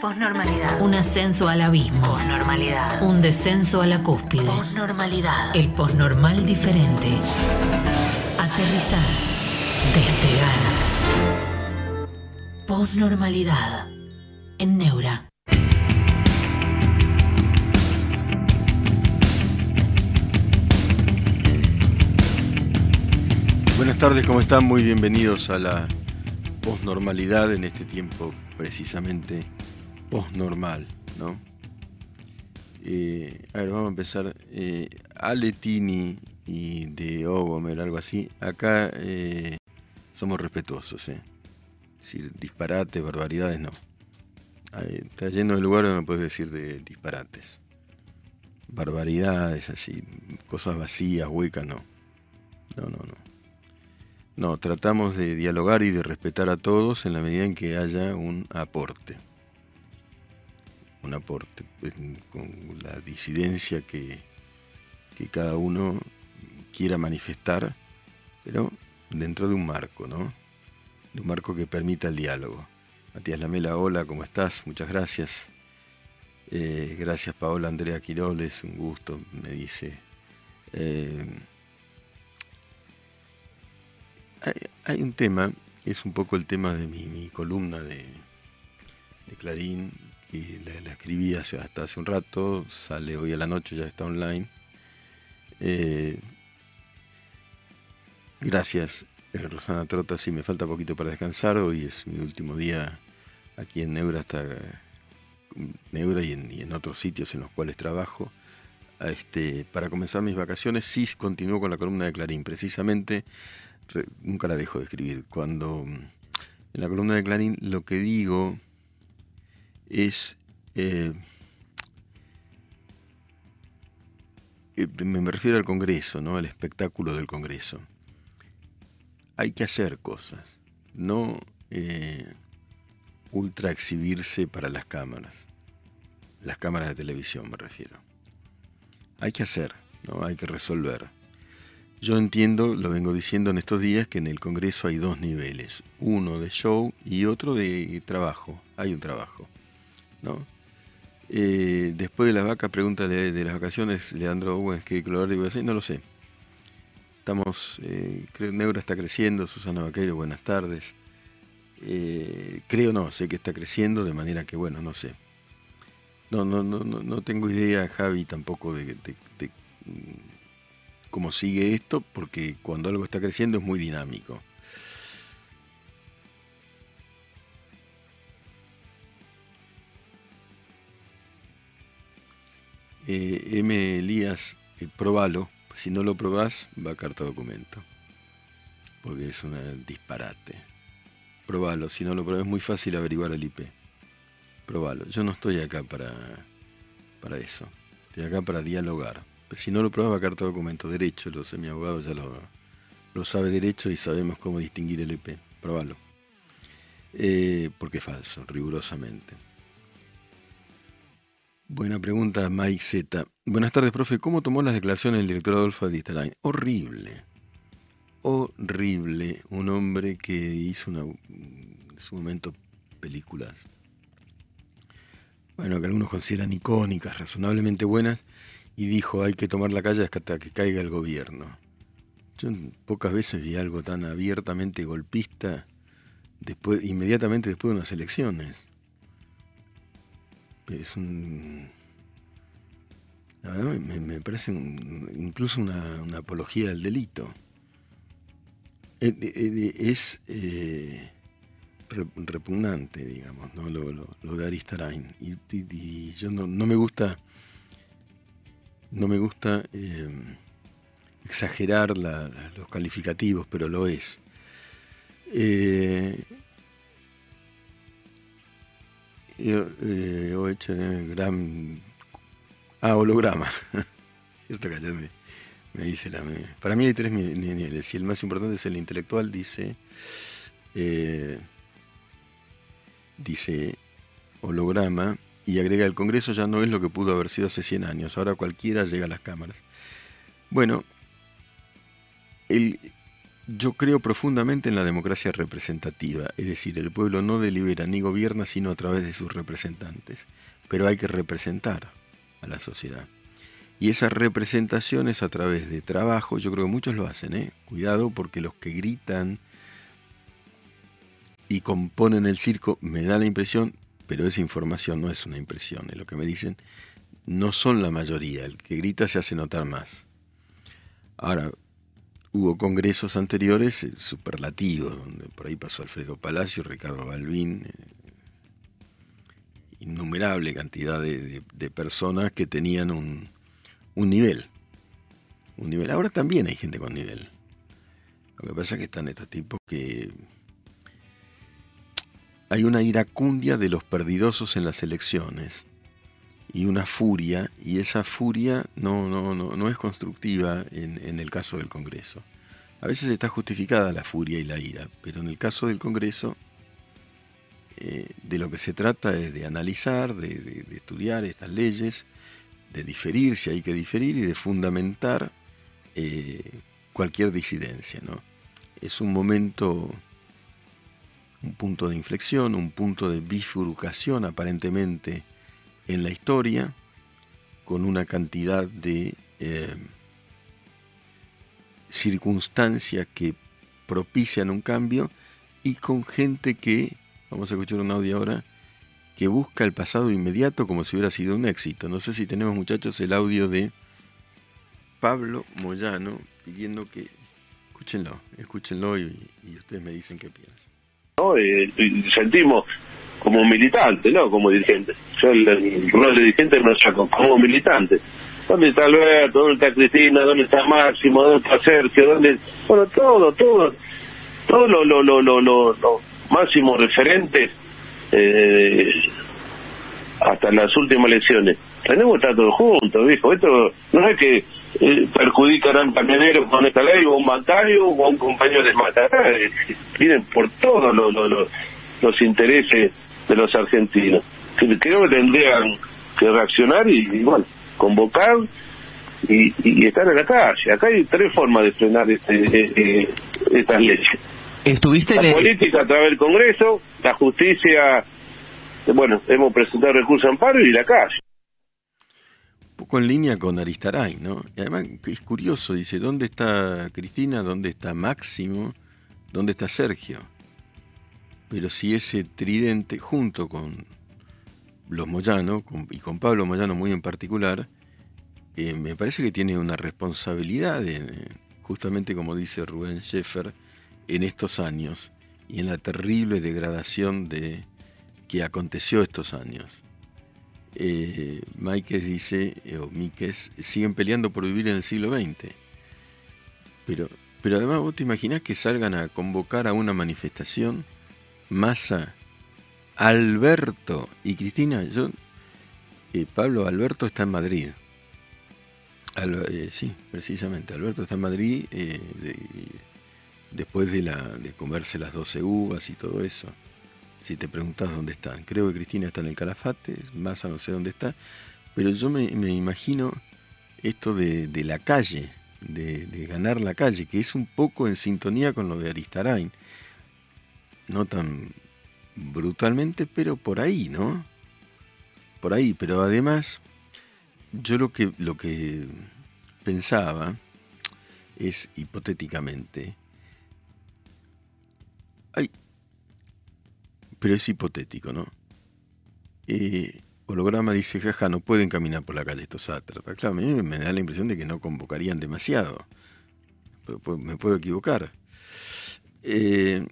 Posnormalidad. Un ascenso al abismo. Posnormalidad. Un descenso a la cúspide. Posnormalidad. El posnormal diferente. Aterrizar. Despegar. Posnormalidad. En Neura. Buenas tardes, ¿cómo están? Muy bienvenidos a la posnormalidad en este tiempo precisamente posnormal, ¿no? Eh, a ver, vamos a empezar. Eh, Aletini y de Ogomer, algo así. Acá eh, somos respetuosos, ¿eh? Es decir, disparates, barbaridades, no. Está lleno de lugares donde puedes decir de disparates. Barbaridades, así, cosas vacías, huecas, no. No, no, no. No, tratamos de dialogar y de respetar a todos en la medida en que haya un aporte. Un aporte pues, con la disidencia que, que cada uno quiera manifestar, pero dentro de un marco, ¿no? De un marco que permita el diálogo. Matías Lamela, hola, ¿cómo estás? Muchas gracias. Eh, gracias Paola Andrea Quiroles, un gusto, me dice. Eh, hay, un tema, es un poco el tema de mi, columna de, Clarín, que la, la, escribí hace, hasta hace un rato, sale hoy a la noche, ya está online. Eh, gracias, eh, Rosana Trota, sí, me falta poquito para descansar, hoy es mi último día aquí en Neura, hasta Neura y en, y en otros sitios en los cuales trabajo. Este, para comenzar mis vacaciones, sí continúo con la columna de Clarín, precisamente nunca la dejo de escribir. Cuando mm, en la columna de Clarín lo que digo es... Eh, me refiero al Congreso, ¿no? al espectáculo del Congreso. Hay que hacer cosas, no eh, ultra exhibirse para las cámaras, las cámaras de televisión me refiero. Hay que hacer, ¿no? hay que resolver. Yo entiendo, lo vengo diciendo en estos días, que en el Congreso hay dos niveles, uno de show y otro de trabajo. Hay un trabajo, Eh, después de la vaca, pregunta de, de las vacaciones, Leandro Owens, ¿qué color a hacer? No lo sé. Estamos, eh, creo, Neura está creciendo, Susana Vaqueiro, buenas tardes. Eh, creo no, sé que está creciendo, de manera que, bueno, no sé. No, no, no, no, no tengo idea, Javi, tampoco de, de, de cómo sigue esto, porque cuando algo está creciendo es muy dinámico. Eh, M. Elías, eh, probalo. Si no lo probás, va a carta documento. Porque es un disparate. Probalo. Si no lo probás, es muy fácil averiguar el IP. Probalo. Yo no estoy acá para, para eso. Estoy acá para dialogar. Si no lo probás, va a carta documento. Derecho, lo sé, mi abogado ya lo, lo sabe derecho y sabemos cómo distinguir el EP. Probalo. Eh, porque es falso, rigurosamente. Buena pregunta, Mike Z. Buenas tardes, profe. ¿Cómo tomó las declaraciones el director Adolfo Adistarain? Horrible. Horrible. Un hombre que hizo una, en su momento películas. Bueno, que algunos consideran icónicas, razonablemente buenas, y dijo hay que tomar la calle hasta que caiga el gobierno. Yo pocas veces vi algo tan abiertamente golpista después, inmediatamente después de unas elecciones es un... La verdad me, parece incluso una, una, apología del delito. Es eh, repugnante, digamos, ¿no? lo, lo, de Aristarain. Y, y, yo no, no me gusta, no me gusta eh, exagerar los calificativos, pero lo es. Eh, eh, OH, gran. Ah, holograma. Cierto que me, dice la. Para mí hay tres niveles y el más importante es el intelectual, dice. Eh, dice holograma y agrega el Congreso ya no es lo que pudo haber sido hace 100 años, ahora cualquiera llega a las cámaras. Bueno, el, yo creo profundamente en la democracia representativa, es decir, el pueblo no delibera ni gobierna sino a través de sus representantes, pero hay que representar a la sociedad. Y esa representación es a través de trabajo, yo creo que muchos lo hacen, ¿eh? cuidado porque los que gritan y componen el circo, me da la impresión, pero esa información no es una impresión, es lo que me dicen, no son la mayoría, el que grita se hace notar más. Ahora, hubo congresos anteriores eh, superlativos, donde por ahí pasó Alfredo Palacio, Ricardo Balbín, eh, innumerable cantidad de, personas que tenían un, un, nivel. Un nivel. Ahora también hay gente con nivel. Lo que pasa es que están estos tipos que... Hay una iracundia de los perdidosos en las elecciones y una furia, y esa furia no, no, no, no es constructiva en, en, el caso del Congreso. A veces está justificada la furia y la ira, pero en el caso del Congreso eh, de lo que se trata es de analizar, de, estudiar estas leyes, de diferir si hay que diferir y de fundamentar eh, cualquier disidencia. ¿no? Es un momento, un punto de inflexión, un punto de bifurcación aparentemente en la historia con una cantidad de eh, circunstancias que propician un cambio y con gente que, vamos a escuchar un audio ahora, que busca el pasado inmediato como si hubiera sido un éxito. No sé si tenemos muchachos el audio de Pablo Moyano pidiendo que, escúchenlo, escúchenlo y, ustedes me dicen qué piensan. ¿No? sentimos como militante, ¿no? Como dirigente. Yo el, rol de dirigente me saco como militante. ¿Dónde está Alberto? ¿Dónde está Cristina? ¿Dónde está Máximo? ¿Dónde está Sergio? ¿Dónde? Bueno, todo, todo, todo lo, lo, lo, lo, lo, máximo referentes eh, hasta las últimas elecciones. Tenemos que estar todos juntos, dijo. Esto no es que eh, perjudicarán camioneros con esta ley o un bancario o un compañero de matar. Vienen por todos los, los, los intereses de los argentinos. Creo que tendrían que reaccionar y, bueno, convocar y, y, estar en la calle. Acá hay tres formas de frenar este, eh, eh, estas leyes. ¿Estuviste la política a través del Congreso, la justicia, bueno, hemos presentado recurso de amparo y la calle. Un poco en línea con Aristaray, ¿no? Y además es curioso, dice, ¿dónde está Cristina? ¿Dónde está Máximo? ¿Dónde está Sergio? Pero si ese tridente, junto con los Moyano, y con Pablo Moyano muy en particular, eh, me parece que tiene una responsabilidad, justamente como dice Rubén Scheffer, en estos años y en la terrible degradación de que aconteció estos años. Eh, dice, eh, o Míquez, siguen peleando por vivir en el siglo XX. Pero, pero además vos te imaginás que salgan a convocar a una manifestación Massa, Alberto y Cristina, yo, eh, Pablo Alberto está en Madrid. Eh, sí, precisamente, Alberto está en Madrid eh, después de, la, de comerse las 12 uvas y todo eso. Si te preguntas dónde están, creo que Cristina está en el Calafate, Massa no sé dónde está, pero yo me, imagino esto de, la calle, de, de, ganar la calle, que es un poco en sintonía con lo de Aristarain no tan brutalmente, pero por ahí, ¿no? Por ahí, pero además, yo lo que, lo que pensaba es hipotéticamente, ay, pero es hipotético, ¿no? Eh, holograma dice, jaja, no pueden caminar por la calle estos sátrapas. Claro, a mí me da la impresión de que no convocarían demasiado. Me puedo equivocar. Eh,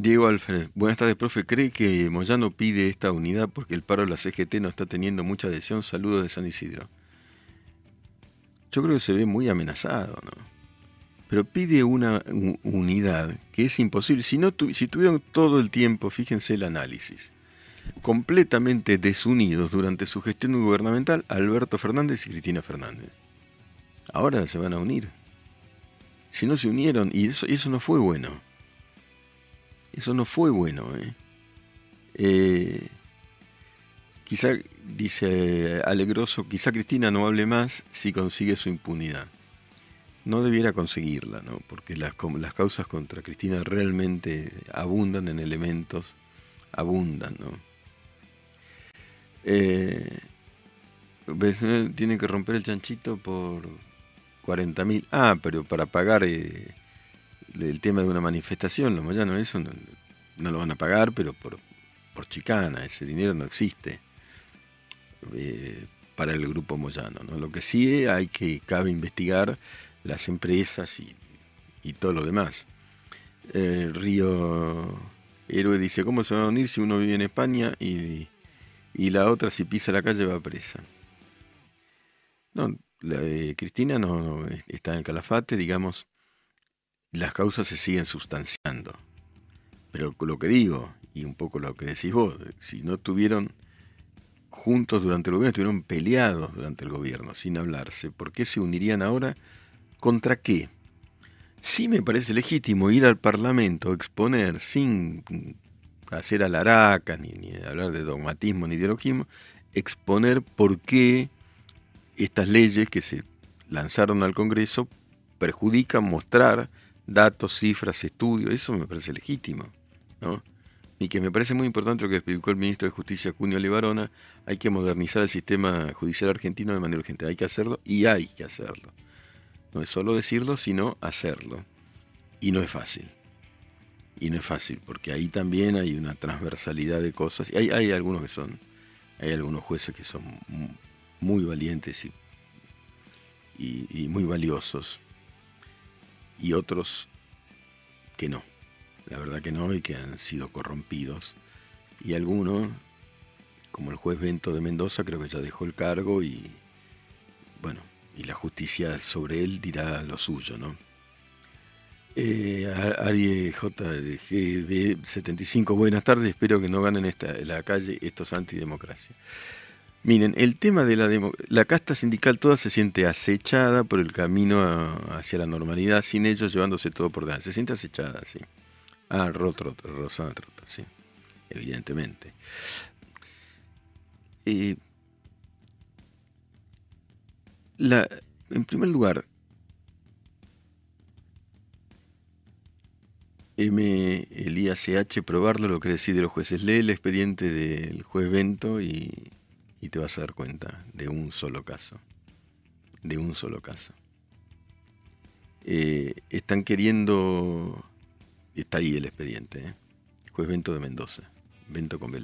Diego Alfred, buenas tardes, profe. ¿Cree que Moyano pide esta unidad porque el paro de la CGT no está teniendo mucha adhesión? Saludos de San Isidro. Yo creo que se ve muy amenazado, ¿no? Pero pide una unidad que es imposible. Si, no si tuvieron todo el tiempo, fíjense el análisis, completamente desunidos durante su gestión gubernamental, Alberto Fernández y Cristina Fernández. Ahora se van a unir. Si no se unieron, y eso no fue bueno eso no fue bueno. ¿eh? Eh, quizá, dice Alegroso, quizá Cristina no hable más si consigue su impunidad. no debiera conseguirla, ¿no? porque las, las causas contra Cristina realmente abundan en elementos, abundan. ¿no? Eh, tiene que romper el chanchito por 40 mil. Ah, pero para pagar eh, el tema de una manifestación, los moyanos, eso no, lo van a pagar, pero por, por chicana, ese dinero no existe. Eh, para el grupo Moyano. ¿no? Lo que sí hay que cabe investigar las empresas y, todo lo demás. Eh, Río Héroe dice, ¿cómo se van a unir si uno vive en España y, la otra si pisa la calle va presa? No, Cristina no, está en calafate, digamos, las causas se siguen sustanciando. Pero lo que digo, y un poco lo que decís vos, si no tuvieron juntos durante el gobierno, estuvieron peleados durante el gobierno, sin hablarse. ¿Por qué se unirían ahora? ¿Contra qué? Sí me parece legítimo ir al Parlamento, exponer, sin hacer alaracas, ni, ni hablar de dogmatismo ni ideologismo, exponer por qué estas leyes que se lanzaron al Congreso perjudican mostrar datos, cifras, estudios, eso me parece legítimo. ¿no? y que me parece muy importante lo que explicó el ministro de Justicia, Cunio Libarona, hay que modernizar el sistema judicial argentino de manera urgente. Hay que hacerlo y hay que hacerlo. No es solo decirlo, sino hacerlo. Y no es fácil. Y no es fácil, porque ahí también hay una transversalidad de cosas. Y hay, hay algunos que son, hay algunos jueces que son muy valientes y, y muy valiosos. Y otros que no. La verdad que no, y que han sido corrompidos. Y algunos, como el juez Bento de Mendoza, creo que ya dejó el cargo y, bueno, y la justicia sobre él dirá lo suyo, ¿no? Eh, Ari JGB 75, buenas tardes, espero que no ganen esta, la calle estos antidemocracia. Miren, el tema de la, la casta sindical toda se siente acechada por el camino hacia la normalidad, sin ellos llevándose todo por delante. Se siente acechada, sí. Ah, Rosana Trota, sí, evidentemente. la, en primer lugar, M. Elías CH, probarlo lo que decide los jueces. Lee el expediente del juez Bento y, y te vas a dar cuenta de un solo caso. De un solo caso. Eh, están queriendo está ahí el expediente. ¿eh? Juez Bento de Mendoza. Bento con B.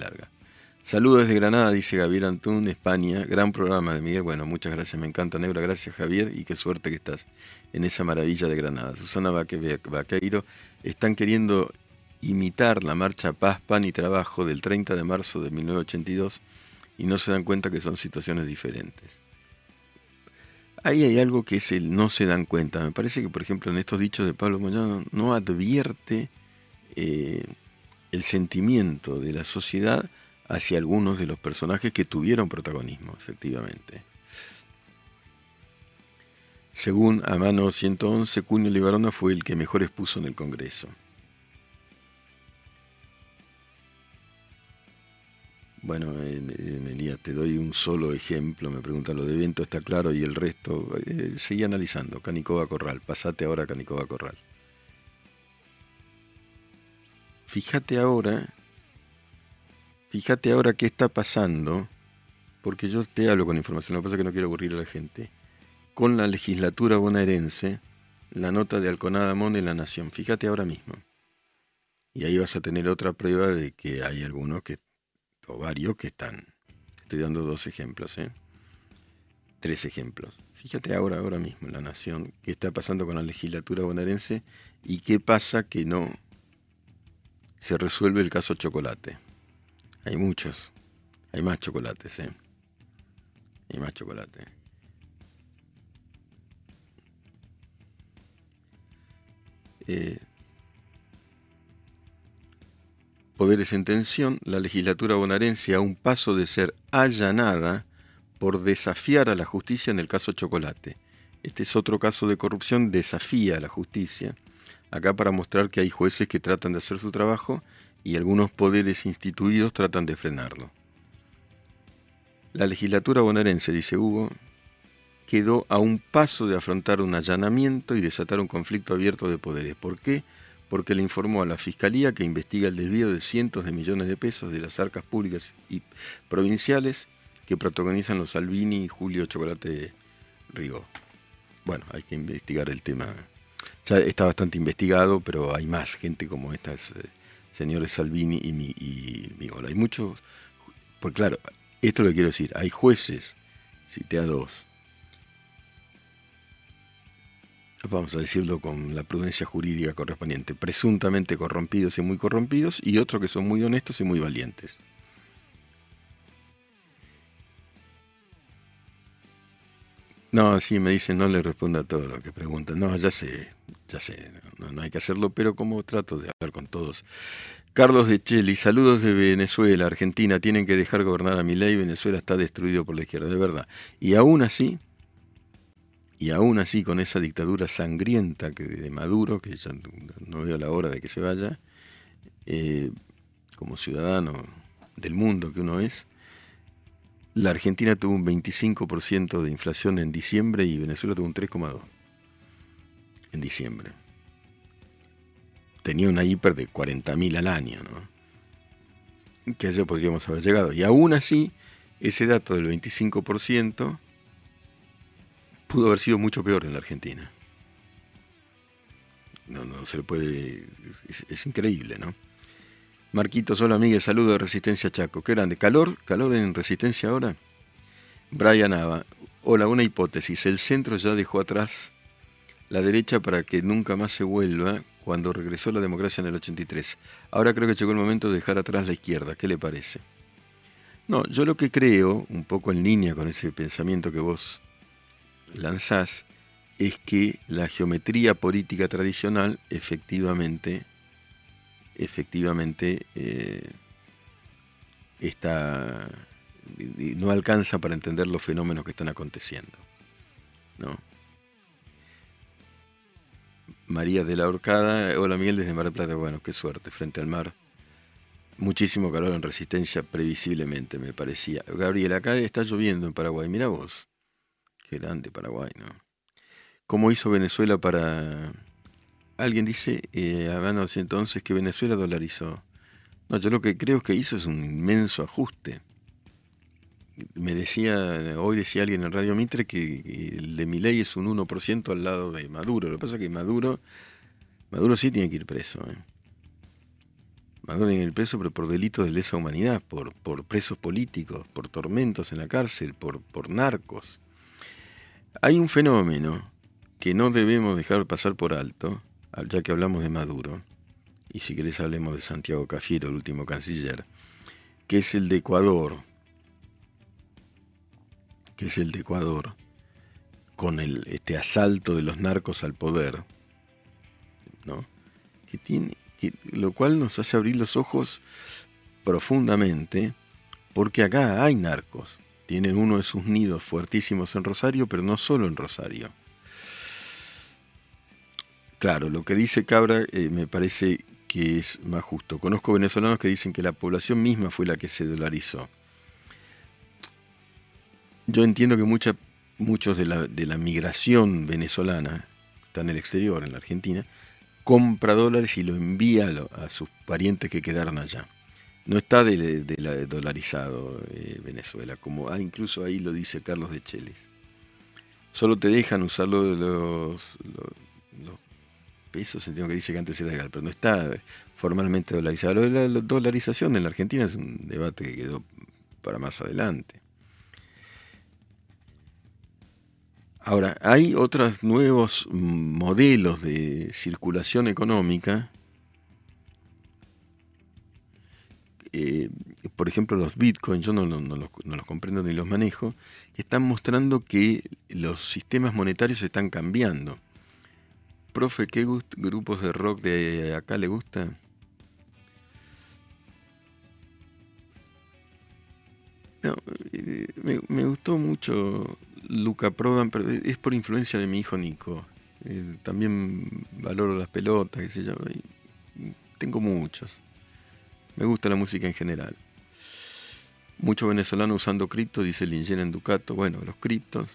Saludos desde Granada, dice Javier Antún, España. Gran programa de Miguel. Bueno, muchas gracias, me encanta, Nebra. Gracias, Javier, y qué suerte que estás en esa maravilla de Granada. Susana Vaqueiro, están queriendo imitar la marcha Paz, Pan y Trabajo del 30 de marzo de 1982 y no se dan cuenta que son situaciones diferentes. Ahí hay algo que es el no se dan cuenta. Me parece que, por ejemplo, en estos dichos de Pablo Moyano no advierte eh, el sentimiento de la sociedad hacia algunos de los personajes que tuvieron protagonismo, efectivamente. Según a mano 111, Cunio Libarona fue el que mejor expuso en el Congreso. Bueno, Melía, te doy un solo ejemplo, me preguntan lo de evento, está claro, y el resto, eh, seguí analizando, Canicova Corral, pasate ahora a Canicova Corral. Fíjate ahora, fíjate ahora qué está pasando, porque yo te hablo con información, lo que pasa es que no quiero aburrir a la gente, con la legislatura bonaerense, la nota de Alconada Mon en La Nación, fíjate ahora mismo. Y ahí vas a tener otra prueba de que hay algunos que o varios que están. Estoy dando dos ejemplos, ¿eh? Tres ejemplos. Fíjate ahora, ahora mismo, la nación, qué está pasando con la legislatura bonaerense y qué pasa que no se resuelve el caso chocolate. Hay muchos, hay más chocolates, ¿eh? Hay más chocolate. Eh, poderes en tensión, la legislatura bonaerense a un paso de ser allanada por desafiar a la justicia en el caso Chocolate. Este es otro caso de corrupción, desafía a la justicia, acá para mostrar que hay jueces que tratan de hacer su trabajo y algunos poderes instituidos tratan de frenarlo. La legislatura bonaerense, dice Hugo, quedó a un paso de afrontar un allanamiento y desatar un conflicto abierto de poderes. ¿Por qué? Porque le informó a la Fiscalía que investiga el desvío de cientos de millones de pesos de las arcas públicas y provinciales que protagonizan los Salvini y Julio Chocolate Rigo. Bueno, hay que investigar el tema. Ya está bastante investigado, pero hay más gente como estas eh, señores Salvini y, mi. Hay muchos, pues claro, esto es lo que quiero decir, hay jueces, cité a dos, vamos a decirlo con la prudencia jurídica correspondiente, presuntamente corrompidos y muy corrompidos, y otros que son muy honestos y muy valientes. No, sí, me dicen, no le responda a todo lo que preguntan. No, ya sé, ya sé, no, hay que hacerlo, pero como trato de hablar con todos. Carlos de Cheli, saludos de Venezuela, Argentina, tienen que dejar gobernar a mi ley, Venezuela está destruido por la izquierda, de verdad. Y aún así, y aún así con esa dictadura sangrienta que de Maduro, que ya no veo la hora de que se vaya, eh, como ciudadano del mundo que uno es, la Argentina tuvo un 25% de inflación en diciembre y Venezuela tuvo un 3,2% en diciembre. Tenía una hiper de 40.000 al año, ¿no? Que allá podríamos haber llegado. Y aún así, ese dato del 25% pudo haber sido mucho peor en la Argentina. No, no se le puede. Es, increíble, ¿no? Marquitos, hola Miguel, saludo de Resistencia Chaco. Qué grande. ¿Calor? ¿Calor en Resistencia ahora? Brian Ava, hola, una hipótesis. El centro ya dejó atrás la derecha para que nunca más se vuelva cuando regresó la democracia en el 83. Ahora creo que llegó el momento de dejar atrás la izquierda. ¿Qué le parece? No, yo lo que creo, un poco en línea con ese pensamiento que vos lanzás es que la geometría política tradicional efectivamente, efectivamente eh, está, no alcanza para entender los fenómenos que están aconteciendo. ¿no? María de la Horcada, hola Miguel desde Mar del Plata, bueno, qué suerte, frente al mar. Muchísimo calor en resistencia, previsiblemente, me parecía. Gabriel, acá está lloviendo en Paraguay, mira vos. Grande Paraguay, ¿no? ¿Cómo hizo Venezuela para... Alguien dice, eh, hablando entonces, que Venezuela dolarizó. No, yo lo que creo que hizo es un inmenso ajuste. Me decía, hoy decía alguien en Radio Mitre que el de Milei es un 1% al lado de Maduro. Lo que pasa es que Maduro, Maduro sí tiene que ir preso. ¿eh? Maduro que ir preso pero por delitos de lesa humanidad, por, por presos políticos, por tormentos en la cárcel, por, por narcos. Hay un fenómeno que no debemos dejar pasar por alto, ya que hablamos de Maduro, y si querés hablemos de Santiago Cafiero, el último canciller, que es el de Ecuador, que es el de Ecuador, con el, este asalto de los narcos al poder, ¿no? que tiene, lo cual nos hace abrir los ojos profundamente, porque acá hay narcos, tienen uno de sus nidos fuertísimos en Rosario, pero no solo en Rosario. Claro, lo que dice Cabra eh, me parece que es más justo. Conozco venezolanos que dicen que la población misma fue la que se dolarizó. Yo entiendo que mucha, muchos de la, de la migración venezolana, está en el exterior, en la Argentina, compra dólares y lo envía a sus parientes que quedaron allá. No está de, dolarizado eh, Venezuela, como ah, incluso ahí lo dice Carlos de Cheles. Solo te dejan usar los, los, pesos, entiendo que dice que antes era legal, pero no está formalmente dolarizado. Lo de la dolarización en la Argentina es un debate que quedó para más adelante. Ahora, hay otros nuevos modelos de circulación económica Eh, por ejemplo, los bitcoins, yo no, los, comprendo ni los manejo, están mostrando que los sistemas monetarios están cambiando. Profe, ¿qué grupos de rock de acá le gustan? Eh, me, gustó mucho Luca Prodan, pero es por influencia de mi hijo Nico. Eh, también valoro las pelotas, tengo muchos. Me gusta la música en general. Mucho venezolano usando cripto, dice el ingeniero en Ducato. Bueno, los criptos.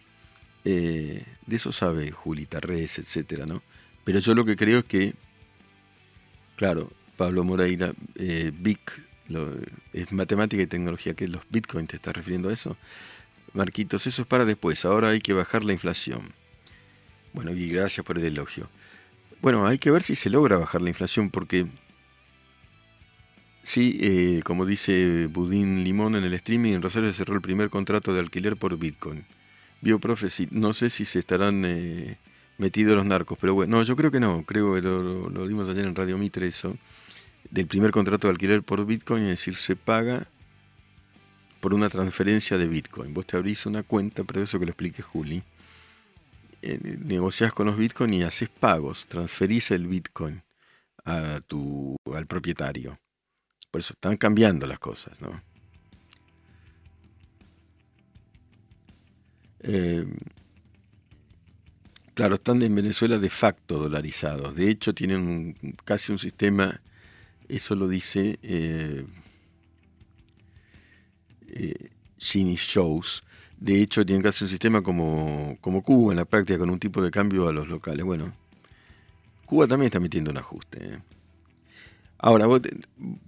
Eh, de eso sabe Julita Reyes, etcétera, ¿no? Pero yo lo que creo es que, claro, Pablo Moreira, eh, BIC, es matemática y tecnología, que los bitcoins, ¿te estás refiriendo a eso? Marquitos, eso es para después, ahora hay que bajar la inflación. Bueno, y gracias por el elogio. Bueno, hay que ver si se logra bajar la inflación, porque sí, eh, como dice Budín Limón en el streaming, en Rosario se cerró el primer contrato de alquiler por Bitcoin. Bioprofesi, no sé si se estarán eh, metidos los narcos, pero bueno, no, yo creo que no, creo que lo, lo, vimos ayer en Radio Mitre eso, del primer contrato de alquiler por Bitcoin, es decir, se paga por una transferencia de Bitcoin. Vos te abrís una cuenta, pero eso que lo explique Juli. Eh, negociás con los Bitcoin y haces pagos, transferís el Bitcoin a tu, al propietario. Por eso están cambiando las cosas, ¿no? Eh, claro, están en Venezuela de facto dolarizados. De hecho, tienen casi un sistema, eso lo dice eh, eh, Shows. De hecho, tienen casi un sistema como, como Cuba en la práctica, con un tipo de cambio a los locales. Bueno, Cuba también está metiendo un ajuste. Ahora,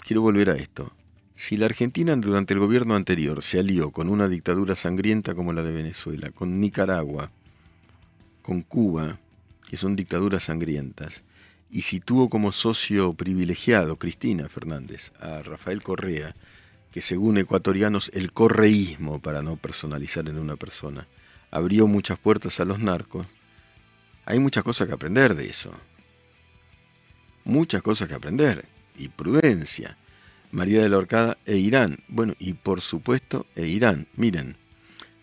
quiero volver a esto. Si la Argentina durante el gobierno anterior se alió con una dictadura sangrienta como la de Venezuela, con Nicaragua, con Cuba, que son dictaduras sangrientas, y si tuvo como socio privilegiado Cristina Fernández a Rafael Correa, que según ecuatorianos el correísmo, para no personalizar en una persona, abrió muchas puertas a los narcos, hay muchas cosas que aprender de eso. Muchas cosas que aprender y prudencia. María de la Orcada e Irán. Bueno, y por supuesto, e Irán. Miren,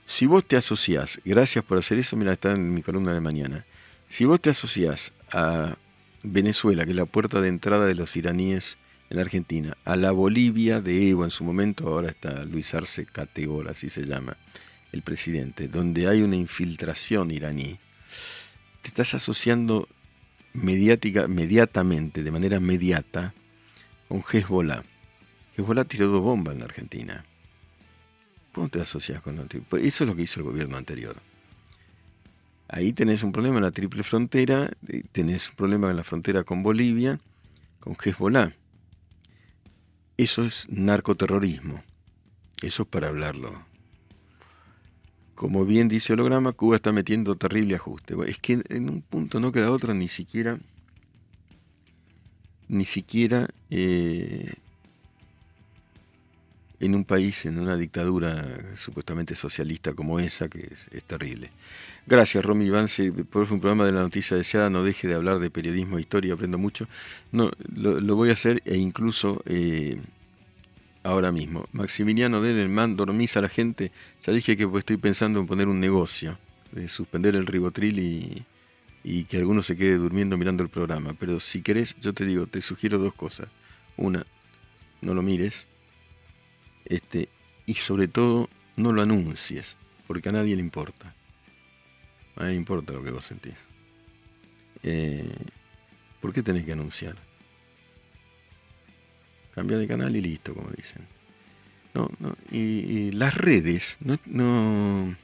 si vos te asociás, gracias por hacer eso, mira, está en mi columna de mañana. Si vos te asociás a Venezuela, que es la puerta de entrada de los iraníes en la Argentina, a la Bolivia de Evo en su momento, ahora está Luis Arce Categor, así se llama, el presidente, donde hay una infiltración iraní, te estás asociando mediática, mediatamente, de manera mediata, con Hezbollah. Hezbollah tiró dos bombas en la Argentina. ¿Cómo te asocias con pues Eso es lo que hizo el gobierno anterior. Ahí tenés un problema en la triple frontera, tenés un problema en la frontera con Bolivia, con Hezbollah. Eso es narcoterrorismo. Eso es para hablarlo. Como bien dice holograma, Cuba está metiendo terrible ajuste. Es que en un punto no queda otra ni siquiera ni siquiera eh, en un país, en una dictadura supuestamente socialista como esa, que es, terrible. Gracias, Romy Ivance, por un programa de la noticia deseada, no deje de hablar de periodismo e historia, aprendo mucho. No, lo, voy a hacer e incluso eh, ahora mismo. Maximiliano Denelman, dormís a la gente. Ya dije que estoy pensando en poner un negocio, de suspender el ribotril y, y que alguno se quede durmiendo mirando el programa. Pero si querés, yo te digo, te sugiero dos cosas. Una, no lo mires. Este, y sobre todo, no lo anuncies, porque a nadie le importa. A nadie le importa lo que vos sentís. Eh, ¿Por qué tenés que anunciar? Cambia de canal y listo, como dicen. No, no, y, las redes, no, no,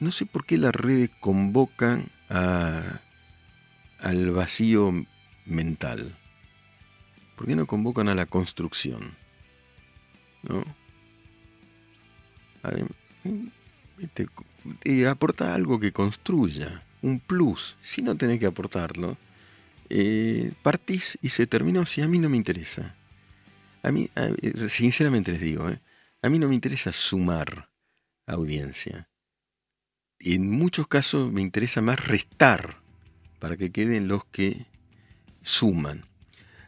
no sé por qué las redes convocan a, al vacío mental? ¿Por qué no convocan a la construcción? ¿No? Este, aporta algo que construya, un plus. Si no tenés que aportarlo, eh, partís y se terminó. Si a mí no me interesa. A mí, sinceramente les digo, ¿eh? a mí no me interesa sumar audiencia en muchos casos me interesa más restar para que queden los que suman.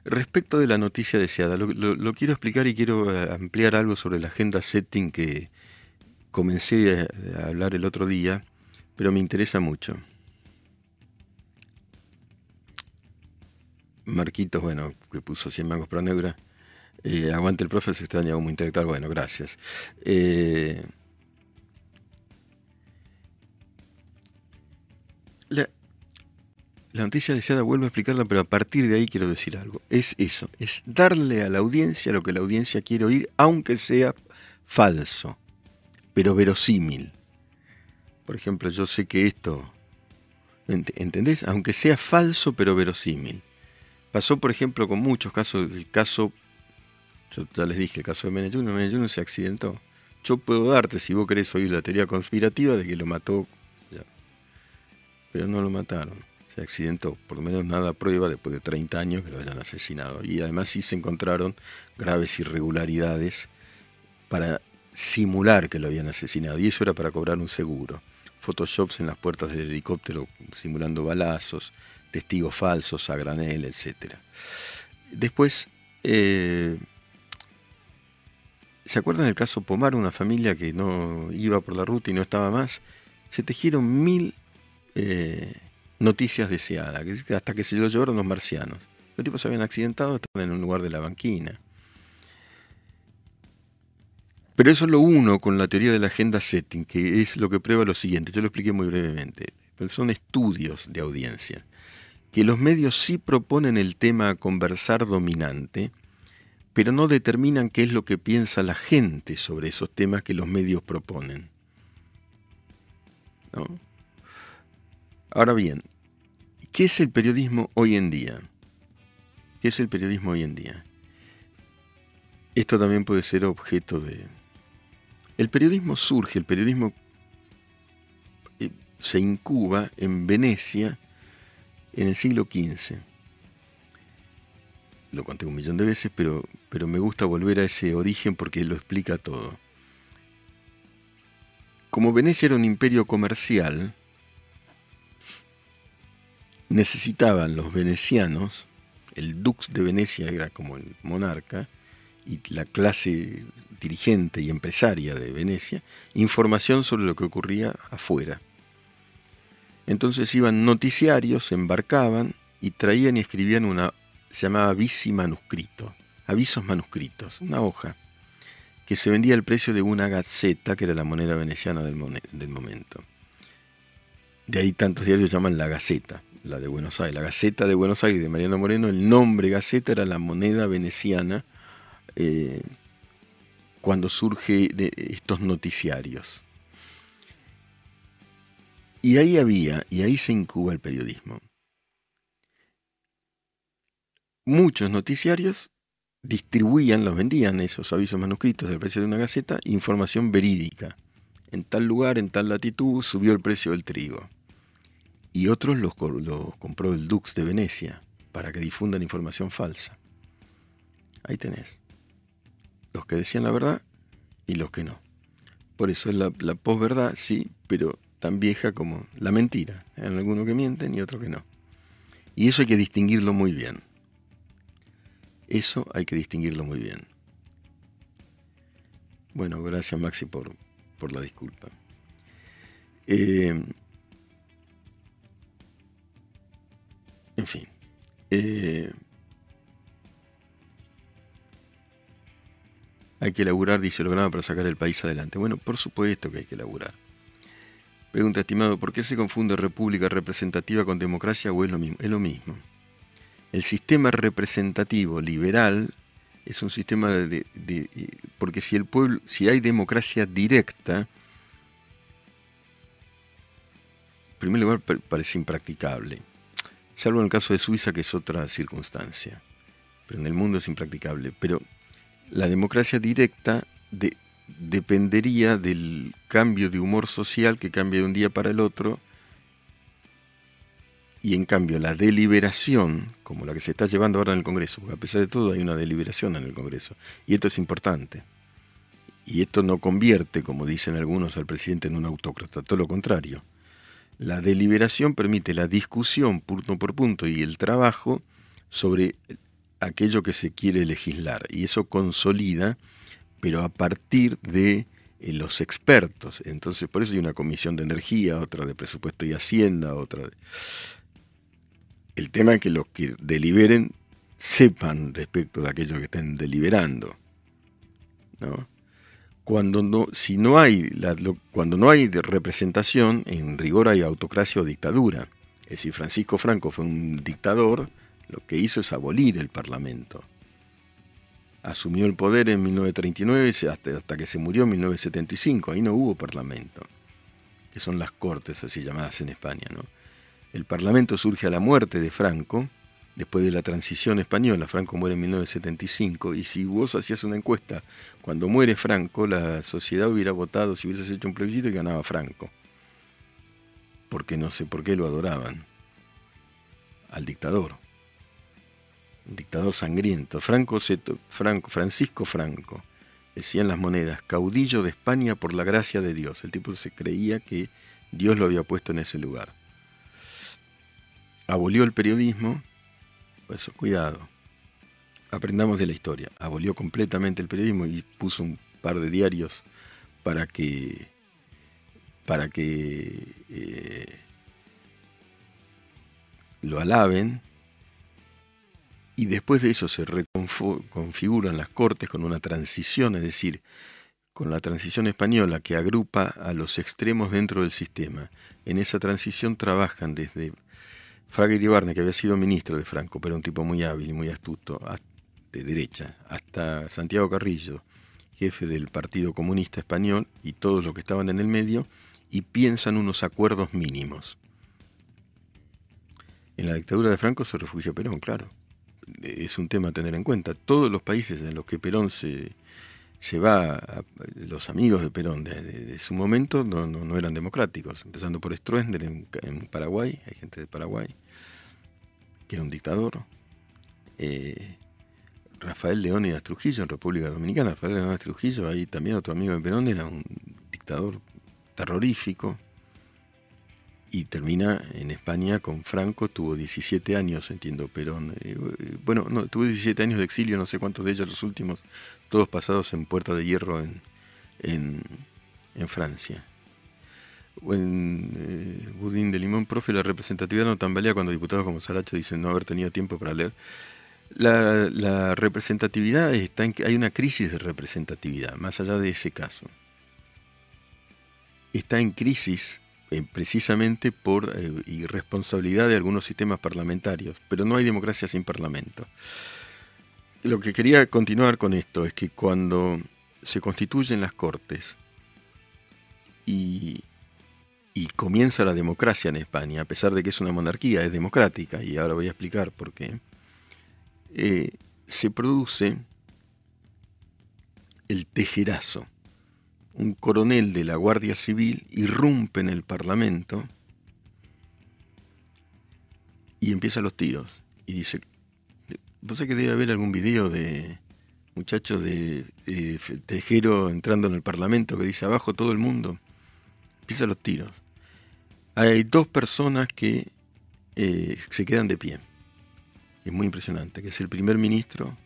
Respecto de la noticia deseada, lo, quiero explicar y quiero eh, ampliar algo sobre la agenda setting que comencé a, hablar el otro día, pero me interesa mucho. Marquitos, bueno, que puso 100 mangos para negra. Eh, aguante el profe, se extraña como intelectual. Bueno, gracias. Eh, noticia deseada vuelvo a explicarla, pero a partir de ahí quiero decir algo. Es eso, es darle a la audiencia lo que la audiencia quiere oír, aunque sea falso, pero verosímil. Por ejemplo, yo sé que esto, ent- ¿entendés? Aunque sea falso, pero verosímil. Pasó, por ejemplo, con muchos casos, el caso, yo ya les dije, el caso de Menem Jr. se accidentó. Yo puedo darte, si vos querés oír la teoría conspirativa, de que lo mató, pero no lo mataron, se accidentó. Por lo menos nada prueba después de 30 años que lo hayan asesinado. Y además sí se encontraron graves irregularidades para simular que lo habían asesinado. Y eso era para cobrar un seguro. Photoshops en las puertas del helicóptero simulando balazos, testigos falsos a granel, etc. Después, eh, ¿se acuerdan el caso Pomar, una familia que no iba por la ruta y no estaba más? Se tejieron mil eh, noticias deseadas, hasta que se lo llevaron los marcianos. Los tipos se habían accidentado, estaban en un lugar de la banquina. Pero eso es lo uno con la teoría de la agenda setting, que es lo que prueba lo siguiente. Yo lo expliqué muy brevemente. Pero son estudios de audiencia. Que los medios sí proponen el tema a conversar dominante, pero no determinan qué es lo que piensa la gente sobre esos temas que los medios proponen. ¿No? Ahora bien, ¿qué es el periodismo hoy en día? ¿Qué es el periodismo hoy en día? Esto también puede ser objeto de... El periodismo surge, el periodismo eh, se incuba en Venecia en el siglo XV. Lo conté un millón de veces, pero, pero me gusta volver a ese origen porque lo explica todo. Como Venecia era un imperio comercial, necesitaban los venecianos, el dux de Venecia era como el monarca, y la clase dirigente y empresaria de Venecia, información sobre lo que ocurría afuera. Entonces iban noticiarios, se embarcaban y traían y escribían una, se llamaba visi manuscrito, avisos manuscritos, una hoja, que se vendía al precio de una gaceta, que era la moneda veneciana del, del momento. De ahí tantos diarios llaman la Gaceta, la de Buenos Aires. La Gaceta de Buenos Aires de Mariano Moreno, el nombre Gaceta era la moneda veneciana eh, cuando surge de estos noticiarios. Y ahí había, y ahí se incuba el periodismo. Muchos noticiarios distribuían, los vendían esos avisos manuscritos al precio de una gaceta, información verídica. En tal lugar, en tal latitud, subió el precio del trigo. Y otros los, co- los compró el Dux de Venecia para que difundan información falsa. Ahí tenés. Los que decían la verdad y los que no. Por eso es la, la posverdad, sí, pero tan vieja como la mentira. Hay algunos que mienten y otros que no. Y eso hay que distinguirlo muy bien. Eso hay que distinguirlo muy bien. Bueno, gracias Maxi por, por la disculpa. Eh, en fin. eh, hay que laburar, dice el programa, para sacar el país adelante. Bueno, por supuesto que hay que laburar. Pregunta, estimado, ¿por qué se confunde república representativa con democracia o es lo mismo? Es lo mismo. El sistema representativo liberal es un sistema de, de- porque si el pueblo, si hay democracia directa, en primer lugar pa- parece impracticable, salvo en el caso de Suiza que es otra circunstancia, pero en el mundo es impracticable. Pero la democracia directa de- dependería del cambio de humor social que cambia de un día para el otro y en cambio la deliberación, como la que se está llevando ahora en el Congreso, porque a pesar de todo hay una deliberación en el Congreso, y esto es importante, y esto no convierte, como dicen algunos, al presidente en un autócrata, todo lo contrario. La deliberación permite la discusión punto por punto y el trabajo sobre aquello que se quiere legislar, y eso consolida, pero a partir de eh, los expertos. Entonces, por eso hay una comisión de energía, otra de presupuesto y hacienda, otra de... El tema es que los que deliberen sepan respecto de aquello que estén deliberando. ¿no? Cuando no, si no hay cuando no hay representación, en rigor hay autocracia o dictadura. Es decir, Francisco Franco fue un dictador, lo que hizo es abolir el Parlamento. Asumió el poder en 1939 y se- hasta, hasta que se murió en 1975. Ahí no hubo Parlamento. que son las cortes, así llamadas en España. ¿no? El Parlamento surge a la muerte de Franco, después de la transición española. Franco muere en 1975, y si vos hacías una encuesta, cuando muere Franco, la sociedad hubiera votado, si hubieses hecho un plebiscito, y ganaba Franco. Porque no sé por qué lo adoraban. Al dictador. Un dictador sangriento. Franco, Franco Francisco Franco decían las monedas, caudillo de España por la gracia de Dios. El tipo se creía que Dios lo había puesto en ese lugar. Abolió el periodismo, pues cuidado, aprendamos de la historia. Abolió completamente el periodismo y puso un par de diarios para que para que eh, lo alaben y después de eso se reconfiguran las cortes con una transición, es decir, con la transición española que agrupa a los extremos dentro del sistema. En esa transición trabajan desde Fraga Iribarne, que había sido ministro de Franco, pero un tipo muy hábil y muy astuto, de derecha, hasta Santiago Carrillo, jefe del Partido Comunista Español, y todos los que estaban en el medio, y piensan unos acuerdos mínimos. En la dictadura de Franco se refugió Perón, claro es un tema a tener en cuenta. Todos los países en los que Perón se, se va, los amigos de Perón de, su momento no, no, eran democráticos, empezando por Stroessner en, Paraguay, hay gente de Paraguay, que era un dictador. Eh, Rafael Leónidas Trujillo en República Dominicana, Rafael Leónidas Trujillo, ahí también otro amigo de Perón, era un dictador terrorífico y termina en España con Franco, tuvo 17 años, entiendo, Perón. Eh, bueno, no, tuvo 17 años de exilio, no sé cuántos de ellos los últimos, todos pasados en Puerta de Hierro en, en, Francia. En eh, Budín de Limón, profe, la representatividad no tambalea cuando diputados como Saracho dicen no haber tenido tiempo para leer. La, la representatividad está en, hay una crisis de representatividad, más allá de ese caso. Está en crisis eh, precisamente por eh, irresponsabilidad de algunos sistemas parlamentarios, pero no hay democracia sin parlamento. Lo que quería continuar con esto es que cuando se constituyen las cortes y, comienza la democracia en España, a pesar de que es una monarquía, es democrática, y ahora voy a explicar por qué, eh, se produce el tejerazo un coronel de la Guardia Civil irrumpe en el Parlamento y empieza los tiros. Y dice, ¿vos sabés que debe haber algún video de muchachos de, Tejero entrando en el Parlamento que dice abajo todo el mundo? Empieza los tiros. Hay dos personas que eh, se quedan de pie. Es muy impresionante, que es el primer ministro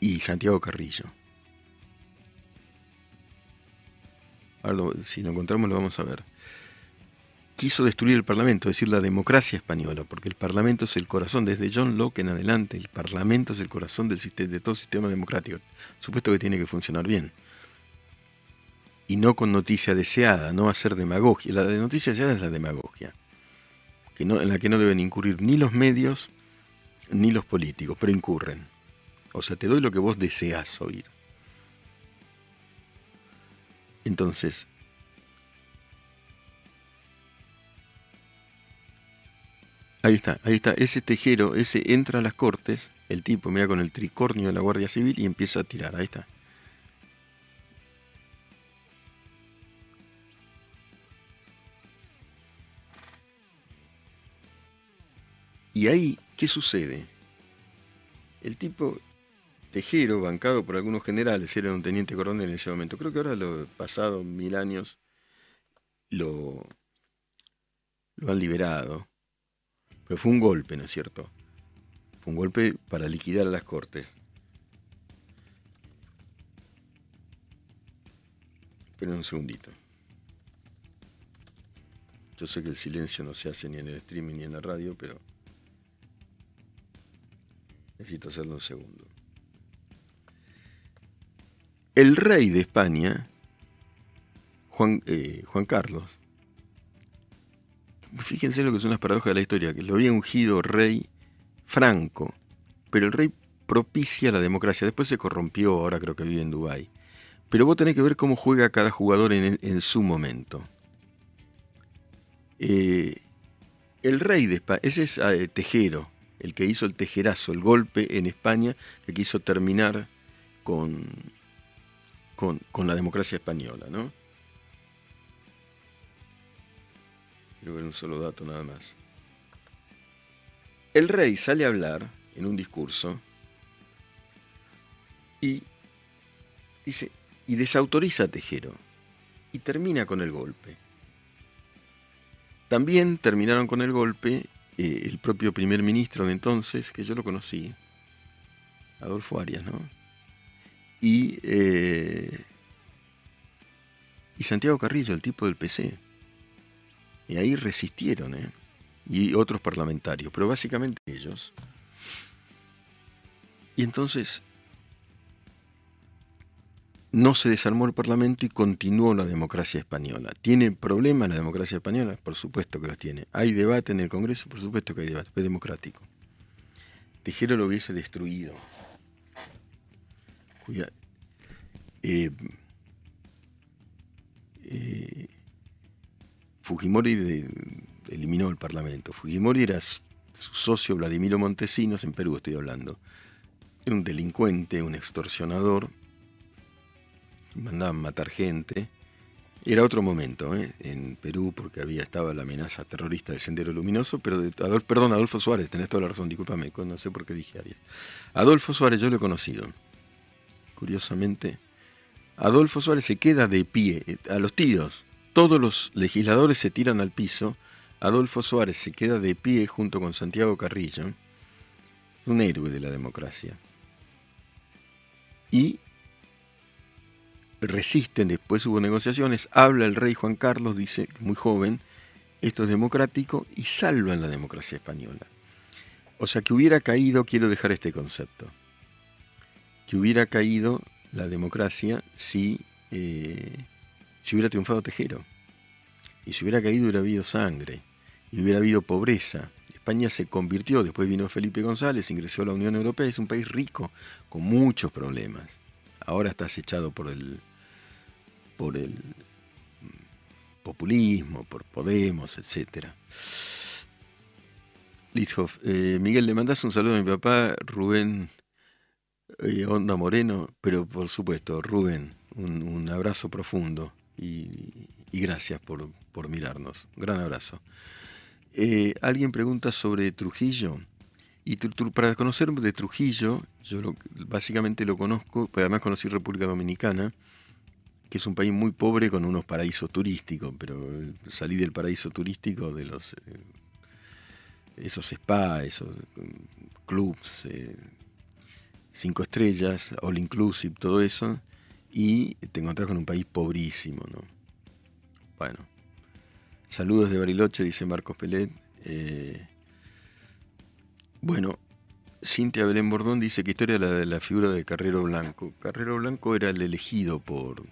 y Santiago Carrillo. Ahora, si lo encontramos, lo vamos a ver. Quiso destruir el Parlamento, es decir, la democracia española, porque el Parlamento es el corazón, desde John Locke en adelante, el Parlamento es el corazón del de todo sistema democrático. Supuesto que tiene que funcionar bien. Y no con noticia deseada, no hacer demagogia. La de noticia deseada es la demagogia, que en la que no deben incurrir ni los medios ni los políticos, pero incurren. O sea, te doy lo que vos deseas oír. Entonces, ahí está, ahí está, ese tejero, ese entra a las cortes, el tipo mira con el tricornio de la Guardia Civil y empieza a tirar, ahí está. Y ahí, ¿qué sucede? El tipo Tejero, bancado por algunos generales, era un teniente coronel en ese momento. Creo que ahora, lo pasado mil años, lo, lo han liberado. Pero fue un golpe, ¿no es cierto? Fue un golpe para liquidar las cortes. Esperen un segundito. Yo sé que el silencio no se hace ni en el streaming ni en la radio, pero necesito hacerlo un segundo el rey de España, Juan, eh, Juan Carlos, fíjense lo que son las paradojas de la historia, que lo había ungido rey franco, pero el rey propicia la democracia, después se corrompió, ahora creo que vive en Dubái, Pero vos tenés que ver cómo juega cada jugador en, su momento. Eh, el rey de España, ese es eh, Tejero, el que hizo el tejerazo, el golpe en España, que quiso terminar con, con, la democracia española, ¿no? Quiero ver un solo dato nada más. El rey sale a hablar en un discurso y dice y desautoriza a Tejero y termina con el golpe. También terminaron con el golpe eh, el propio primer ministro de entonces, que yo lo conocí, Adolfo Arias, ¿no? Y, eh, y Santiago Carrillo, el tipo del PC. Y ahí resistieron, ¿eh? Y otros parlamentarios, pero básicamente ellos. Y entonces no se desarmó el Parlamento y continuó la democracia española. ¿Tiene problemas la democracia española? Por supuesto que los tiene. ¿Hay debate en el Congreso? Por supuesto que hay debate, es democrático. Tejero lo hubiese destruido. Cuida. Eh, eh, Fujimori de, eliminó el Parlamento. Fujimori era su socio Vladimiro Montesinos, en Perú estoy hablando. Era un delincuente, un extorsionador, mandaban matar gente. Era otro momento ¿eh? en Perú porque había estaba la amenaza terrorista del Sendero Luminoso, pero de, Adolfo, perdón, Adolfo Suárez, tenés toda la razón, discúlpame, no sé por qué dije Arias. Adolfo Suárez yo lo he conocido. Curiosamente, Adolfo Suárez se queda de pie eh, a los tiros. Todos los legisladores se tiran al piso. Adolfo Suárez se queda de pie junto con Santiago Carrillo, un héroe de la democracia. Y resisten, después hubo negociaciones, habla el rey Juan Carlos, dice, muy joven, esto es democrático, y salvan la democracia española. O sea, que hubiera caído, quiero dejar este concepto, que hubiera caído la democracia si, eh, hubiera triunfado Tejero. Y si hubiera caído hubiera habido sangre, y hubiera habido pobreza. España se convirtió, después vino Felipe González, ingresó a la Unión Europea, es un país rico, con muchos problemas. Ahora está acechado por el, por el populismo, por Podemos, etc. Lidhoff, eh, Miguel, le mandas un saludo a mi papá, Rubén Onda Moreno, pero por supuesto, Rubén, un, abrazo profundo y, gracias por, mirarnos. Gran abrazo. Eh, alguien pregunta sobre Trujillo. Y para conocer de Trujillo, yo básicamente lo conozco, pues además conocí República Dominicana, que es un país muy pobre con unos paraísos turísticos, pero salí del paraíso turístico de los eh, esos spas, esos mm, clubs, eh, cinco estrellas, all inclusive, todo eso, y te encontrás con un país pobrísimo, ¿no? Bueno, saludos de Bariloche, dice Marcos Pelet. Eh, bueno, Cintia Belén Bordón dice que historia la de la figura de Carrero Blanco. Carrero Blanco era el elegido por,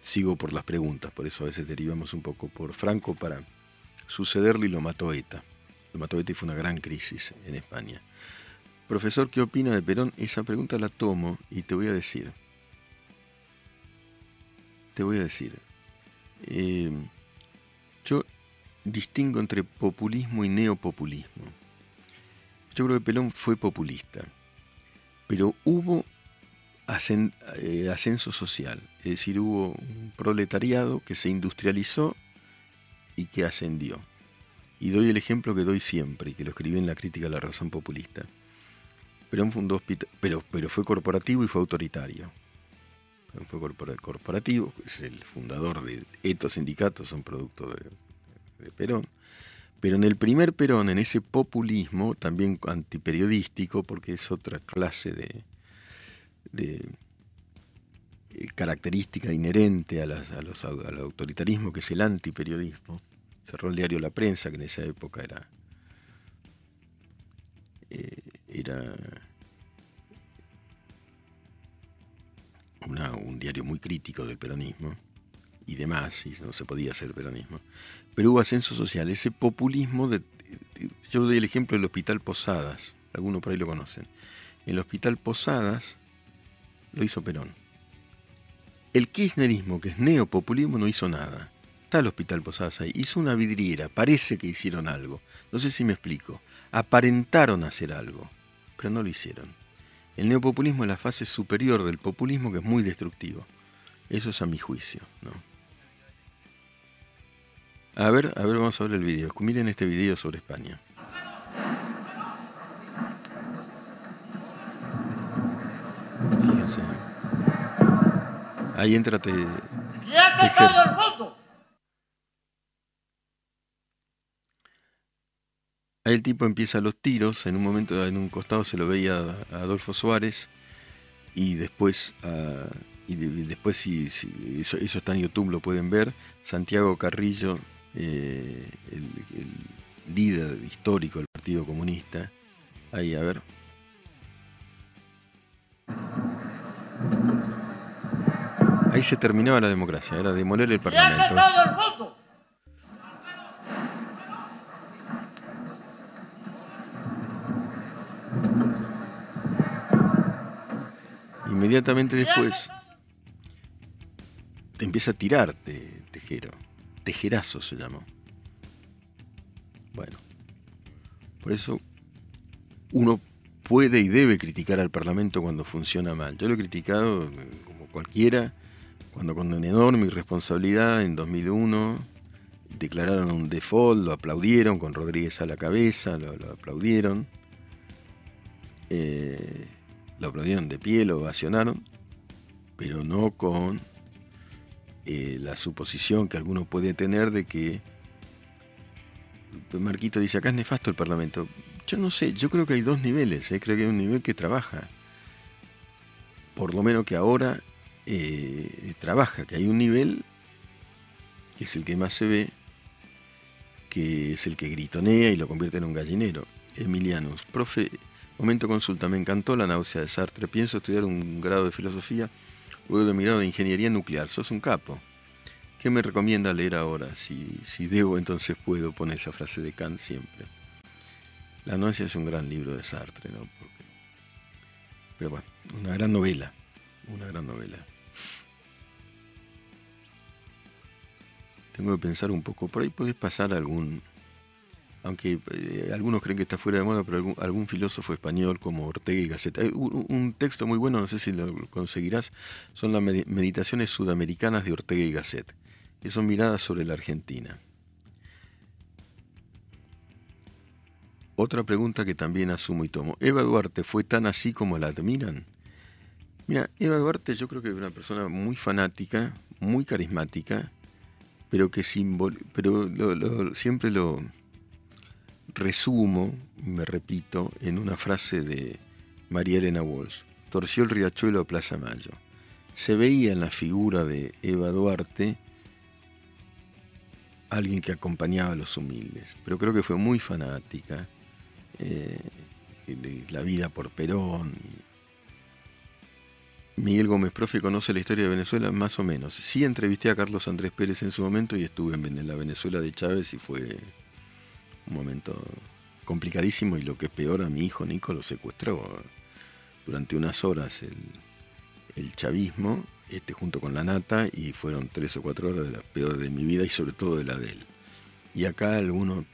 sigo por las preguntas, por eso a veces derivamos un poco por Franco para sucederle y lo mató ETA. Lo mató ETA y fue una gran crisis en España. Profesor, ¿qué opina de Perón? Esa pregunta la tomo y te voy a decir. Te voy a decir. Eh, yo distingo entre populismo y neopopulismo. Yo creo que Perón fue populista, pero hubo eh, ascenso social, es decir, hubo un proletariado que se industrializó y que ascendió. Y doy el ejemplo que doy siempre que lo escribí en la crítica a la razón populista. Perón fundó pero, pero fue corporativo y fue autoritario. Perón fue corporativo, es el fundador de estos sindicatos, son producto de, Perón. Pero en el primer Perón, en ese populismo, también antiperiodístico, porque es otra clase de, de eh, característica inherente a, los, al autoritarismo, que es el antiperiodismo. Cerró el diario La Prensa, que en esa época era, eh, era un diario muy crítico del peronismo y demás, y no se podía hacer peronismo. Pero hubo ascenso social, ese populismo, de, yo doy el ejemplo del Hospital Posadas, algunos por ahí lo conocen. En el Hospital Posadas lo hizo Perón. El kirchnerismo, que es neopopulismo, no hizo nada. Está el Hospital Posadas ahí. Hizo una vidriera. Parece que hicieron algo. No sé si me explico. Aparentaron hacer algo, pero no lo hicieron. El neopopulismo es la fase superior del populismo que es muy destructivo. Eso es a mi juicio, ¿no? A ver, a ver, vamos a ver el video. Miren este video sobre España. Fíjense. Ahí entra te, ¡Quiete todo el mundo! El tipo empieza los tiros, en un momento en un costado se lo veía a Adolfo Suárez y después, y de- y después si, si- eso, eso está en YouTube, lo pueden ver, Santiago Carrillo, eh, el, el líder histórico del Partido Comunista, ahí a ver. Ahí se terminaba la democracia, era demoler el ¡Quiete Parlamento. todo el mundo! Inmediatamente después te empieza a tirarte, Tejero. Tejerazo se llamó. Bueno, por eso uno puede y debe criticar al Parlamento cuando funciona mal. Yo lo he criticado eh, como cualquiera, cuando con una enorme en 2001 declararon un default, lo aplaudieron con Rodríguez a la cabeza, lo, lo aplaudieron. Eh, lo aplaudieron de pie, lo ovacionaron, pero no con eh, la suposición que alguno puede tener de que Marquito dice acá es nefasto el Parlamento. Yo no sé, yo creo que hay dos niveles, eh, creo que hay un nivel que trabaja, por lo menos que ahora eh, trabaja, que hay un nivel que es el que más se ve, que es el que gritonea y lo convierte en un gallinero. Emilianus, profe, Momento consulta, me encantó la náusea de Sartre. Pienso estudiar un grado de filosofía, luego de mi grado de ingeniería nuclear. Sos un capo. ¿Qué me recomienda leer ahora? Si, si debo, entonces puedo poner esa frase de Kant siempre. La náusea es un gran libro de Sartre, ¿no? Pero bueno, una gran novela. Una gran novela. Tengo que pensar un poco. Por ahí podés pasar algún, aunque eh, algunos creen que está fuera de moda, pero algún, filósofo español como Ortega y Gasset. Hay un, texto muy bueno, no sé si lo conseguirás, son las medi- meditaciones sudamericanas de Ortega y Gasset, que son miradas sobre la Argentina. Otra pregunta que también asumo y tomo. ¿Eva Duarte fue tan así como la admiran? Mira, Eva Duarte yo creo que es una persona muy fanática, muy carismática, pero que simbol siempre lo, resumo, me repito, en una frase de María Elena Walsh. Torció el riachuelo a Plaza Mayo. Se veía en la figura de Eva Duarte alguien que acompañaba a los humildes, pero creo que fue muy fanática eh, de la vida por Perón. Miguel Gómez, profe, conoce la historia de Venezuela más o menos. Sí entrevisté a Carlos Andrés Pérez en su momento y estuve en la Venezuela de Chávez y fue un momento complicadísimo y lo que es peor, a mi hijo Nico lo secuestró durante unas horas el, el chavismo, este, junto con la nata, y fueron tres o cuatro horas de las peores de mi vida y sobre todo de la de él. Y acá algunos,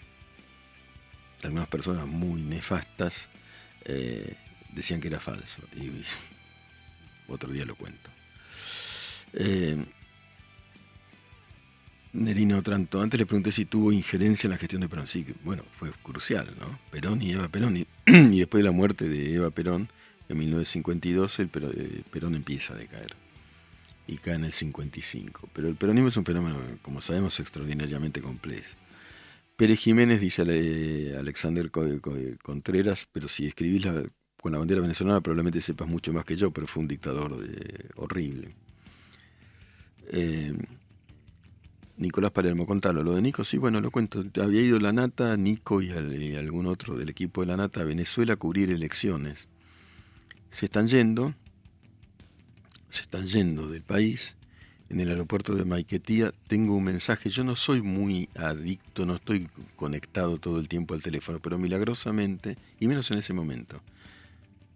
algunas personas muy nefastas eh, decían que era falso. Y otro día lo cuento. Eh, Nerino Otranto, antes le pregunté si tuvo injerencia en la gestión de Perón. Sí, bueno, fue crucial, ¿no? Perón y Eva Perón. Y, después de la muerte de Eva Perón, en 1952, el eh, Perón empieza a decaer. Y cae en el 55. Pero el peronismo es un fenómeno, como sabemos, extraordinariamente complejo. Pérez Jiménez dice le- Alexander Co- Co- Contreras, pero si escribís la- con la bandera venezolana probablemente sepas mucho más que yo, pero fue un dictador eh, horrible. Eh, Nicolás Palermo, contalo. Lo de Nico, sí, bueno, lo cuento. Había ido la Nata, Nico y, y algún otro del equipo de la Nata a Venezuela a cubrir elecciones. Se están yendo, se están yendo del país. En el aeropuerto de Maiquetía tengo un mensaje. Yo no soy muy adicto, no estoy conectado todo el tiempo al teléfono, pero milagrosamente, y menos en ese momento.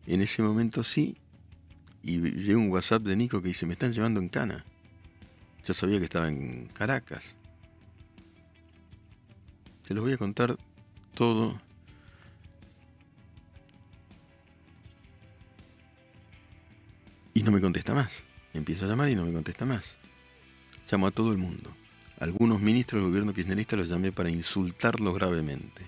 En ese momento sí, y llega un WhatsApp de Nico que dice, me están llevando en cana. Yo sabía que estaba en Caracas. Se los voy a contar todo. Y no me contesta más. Empiezo a llamar y no me contesta más. Llamo a todo el mundo. Algunos ministros del gobierno kirchnerista los llamé para insultarlos gravemente.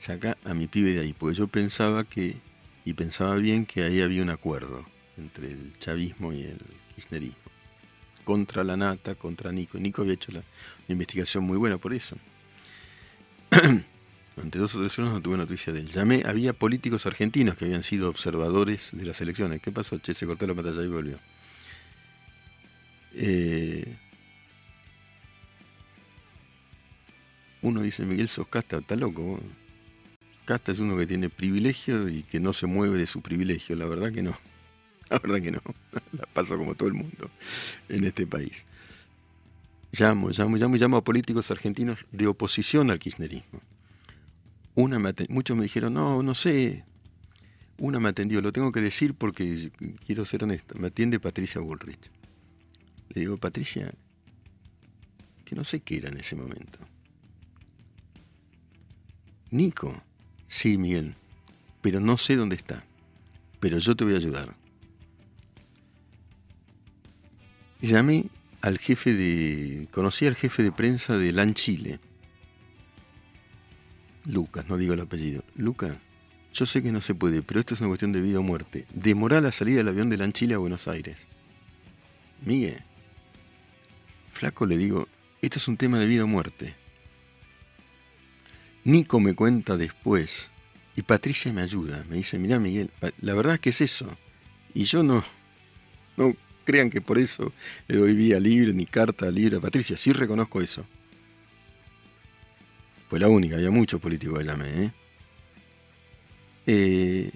Saca a mi pibe de ahí, porque yo pensaba que, y pensaba bien que ahí había un acuerdo entre el chavismo y el kirchnerismo. Contra la nata, contra Nico. Nico había hecho la, una investigación muy buena por eso. Durante dos o tres años no tuve noticia de él. Llamé, había políticos argentinos que habían sido observadores de las elecciones. ¿Qué pasó? Che, se cortó la pantalla y volvió. Eh, uno dice, Miguel sos casta, está loco. Casta es uno que tiene privilegio y que no se mueve de su privilegio. La verdad que no. La verdad que no. La paso como todo el mundo en este país. Llamo, llamo, llamo llamo a políticos argentinos de oposición al kirchnerismo. Una me muchos me dijeron, no, no sé. Una me atendió, lo tengo que decir porque quiero ser honesto. Me atiende Patricia Bullrich. Le digo, Patricia, que no sé qué era en ese momento. Nico, sí, Miguel, pero no sé dónde está. Pero yo te voy a ayudar. Llamé al jefe de. Conocí al jefe de prensa de LAN Chile. Lucas, no digo el apellido. Lucas, yo sé que no se puede, pero esto es una cuestión de vida o muerte. Demorá la salida del avión de LAN Chile a Buenos Aires. Miguel, flaco le digo, esto es un tema de vida o muerte. Nico me cuenta después y Patricia me ayuda. Me dice, mirá Miguel, la verdad es que es eso. Y yo no, no crean que por eso le doy vía libre ni carta libre a Patricia. Sí reconozco eso. Fue la única, había muchos políticos que llamé. ¿eh? Eh,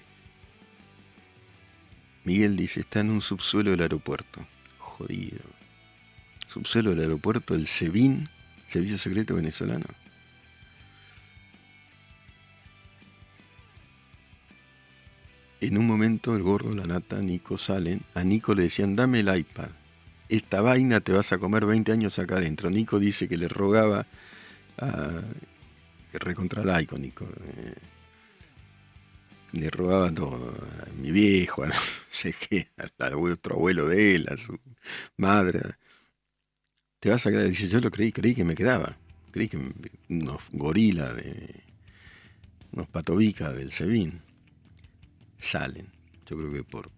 Miguel dice, está en un subsuelo del aeropuerto. Jodido. Subsuelo del aeropuerto, el SEBIN, Servicio Secreto Venezolano. En un momento el gordo, la nata, Nico salen. A Nico le decían, dame el iPad. Esta vaina te vas a comer 20 años acá adentro. Nico dice que le rogaba a... recontra laico, Nico. eh, le rogaba todo. A mi viejo, a no sé qué, al otro abuelo de él, a su madre. Te vas a quedar. Dice, yo lo creí, creí que me quedaba. Creí que unos gorilas de... unos patobicas del Sebin salen. Yo creo que por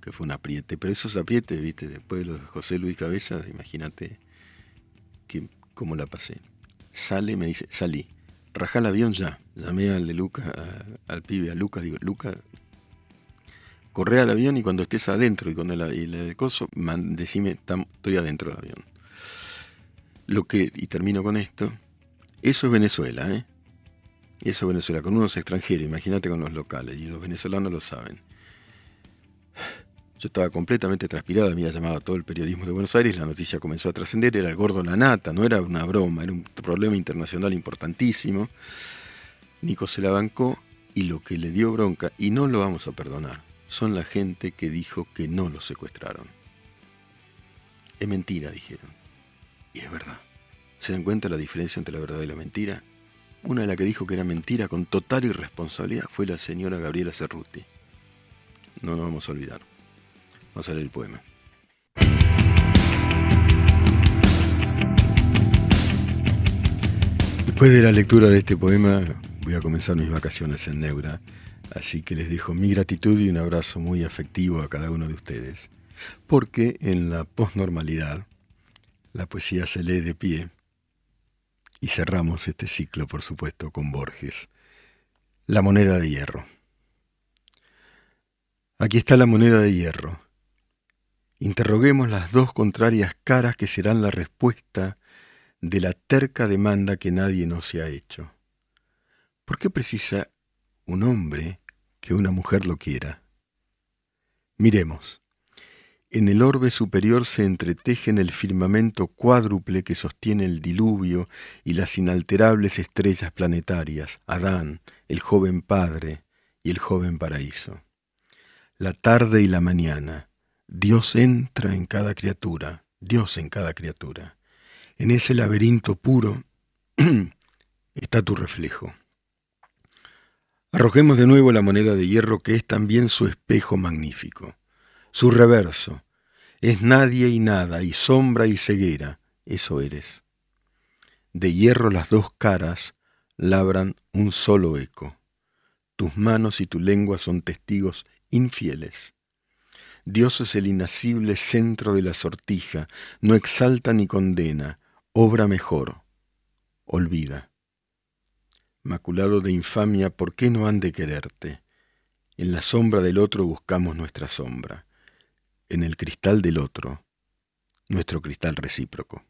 que fue un apriete, pero esos aprietes, viste, después de los de José Luis Cabeza, imagínate que cómo la pasé. Sale, me dice, salí, rajá el avión ya. Llamé al de Lucas, al pibe, a Lucas, digo, Lucas, corre al avión y cuando estés adentro y con el, y el coso, decime, tam- estoy adentro del avión. Lo que, y termino con esto, eso es Venezuela, ¿eh? Eso es Venezuela, con unos extranjeros, imagínate con los locales, y los venezolanos lo saben. Yo estaba completamente transpirado, había llamado a todo el periodismo de Buenos Aires, la noticia comenzó a trascender, era el gordo la nata, no era una broma, era un problema internacional importantísimo. Nico se la bancó y lo que le dio bronca, y no lo vamos a perdonar, son la gente que dijo que no lo secuestraron. Es mentira, dijeron. Y es verdad. ¿Se dan cuenta la diferencia entre la verdad y la mentira? Una de las que dijo que era mentira con total irresponsabilidad fue la señora Gabriela Cerruti. No nos vamos a olvidar. Vamos a leer el poema. Después de la lectura de este poema, voy a comenzar mis vacaciones en Neura, así que les dejo mi gratitud y un abrazo muy afectivo a cada uno de ustedes, porque en la posnormalidad la poesía se lee de pie y cerramos este ciclo, por supuesto, con Borges, La moneda de hierro. Aquí está la moneda de hierro. Interroguemos las dos contrarias caras que serán la respuesta de la terca demanda que nadie nos se ha hecho. ¿Por qué precisa un hombre que una mujer lo quiera? Miremos. En el orbe superior se entretejen el firmamento cuádruple que sostiene el diluvio y las inalterables estrellas planetarias, Adán, el joven padre y el joven paraíso. La tarde y la mañana, Dios entra en cada criatura, Dios en cada criatura. En ese laberinto puro está tu reflejo. Arrojemos de nuevo la moneda de hierro que es también su espejo magnífico, su reverso. Es nadie y nada, y sombra y ceguera, eso eres. De hierro las dos caras labran un solo eco. Tus manos y tu lengua son testigos infieles. Dios es el inacible centro de la sortija, no exalta ni condena, obra mejor, olvida. Maculado de infamia, ¿por qué no han de quererte? En la sombra del otro buscamos nuestra sombra, en el cristal del otro, nuestro cristal recíproco.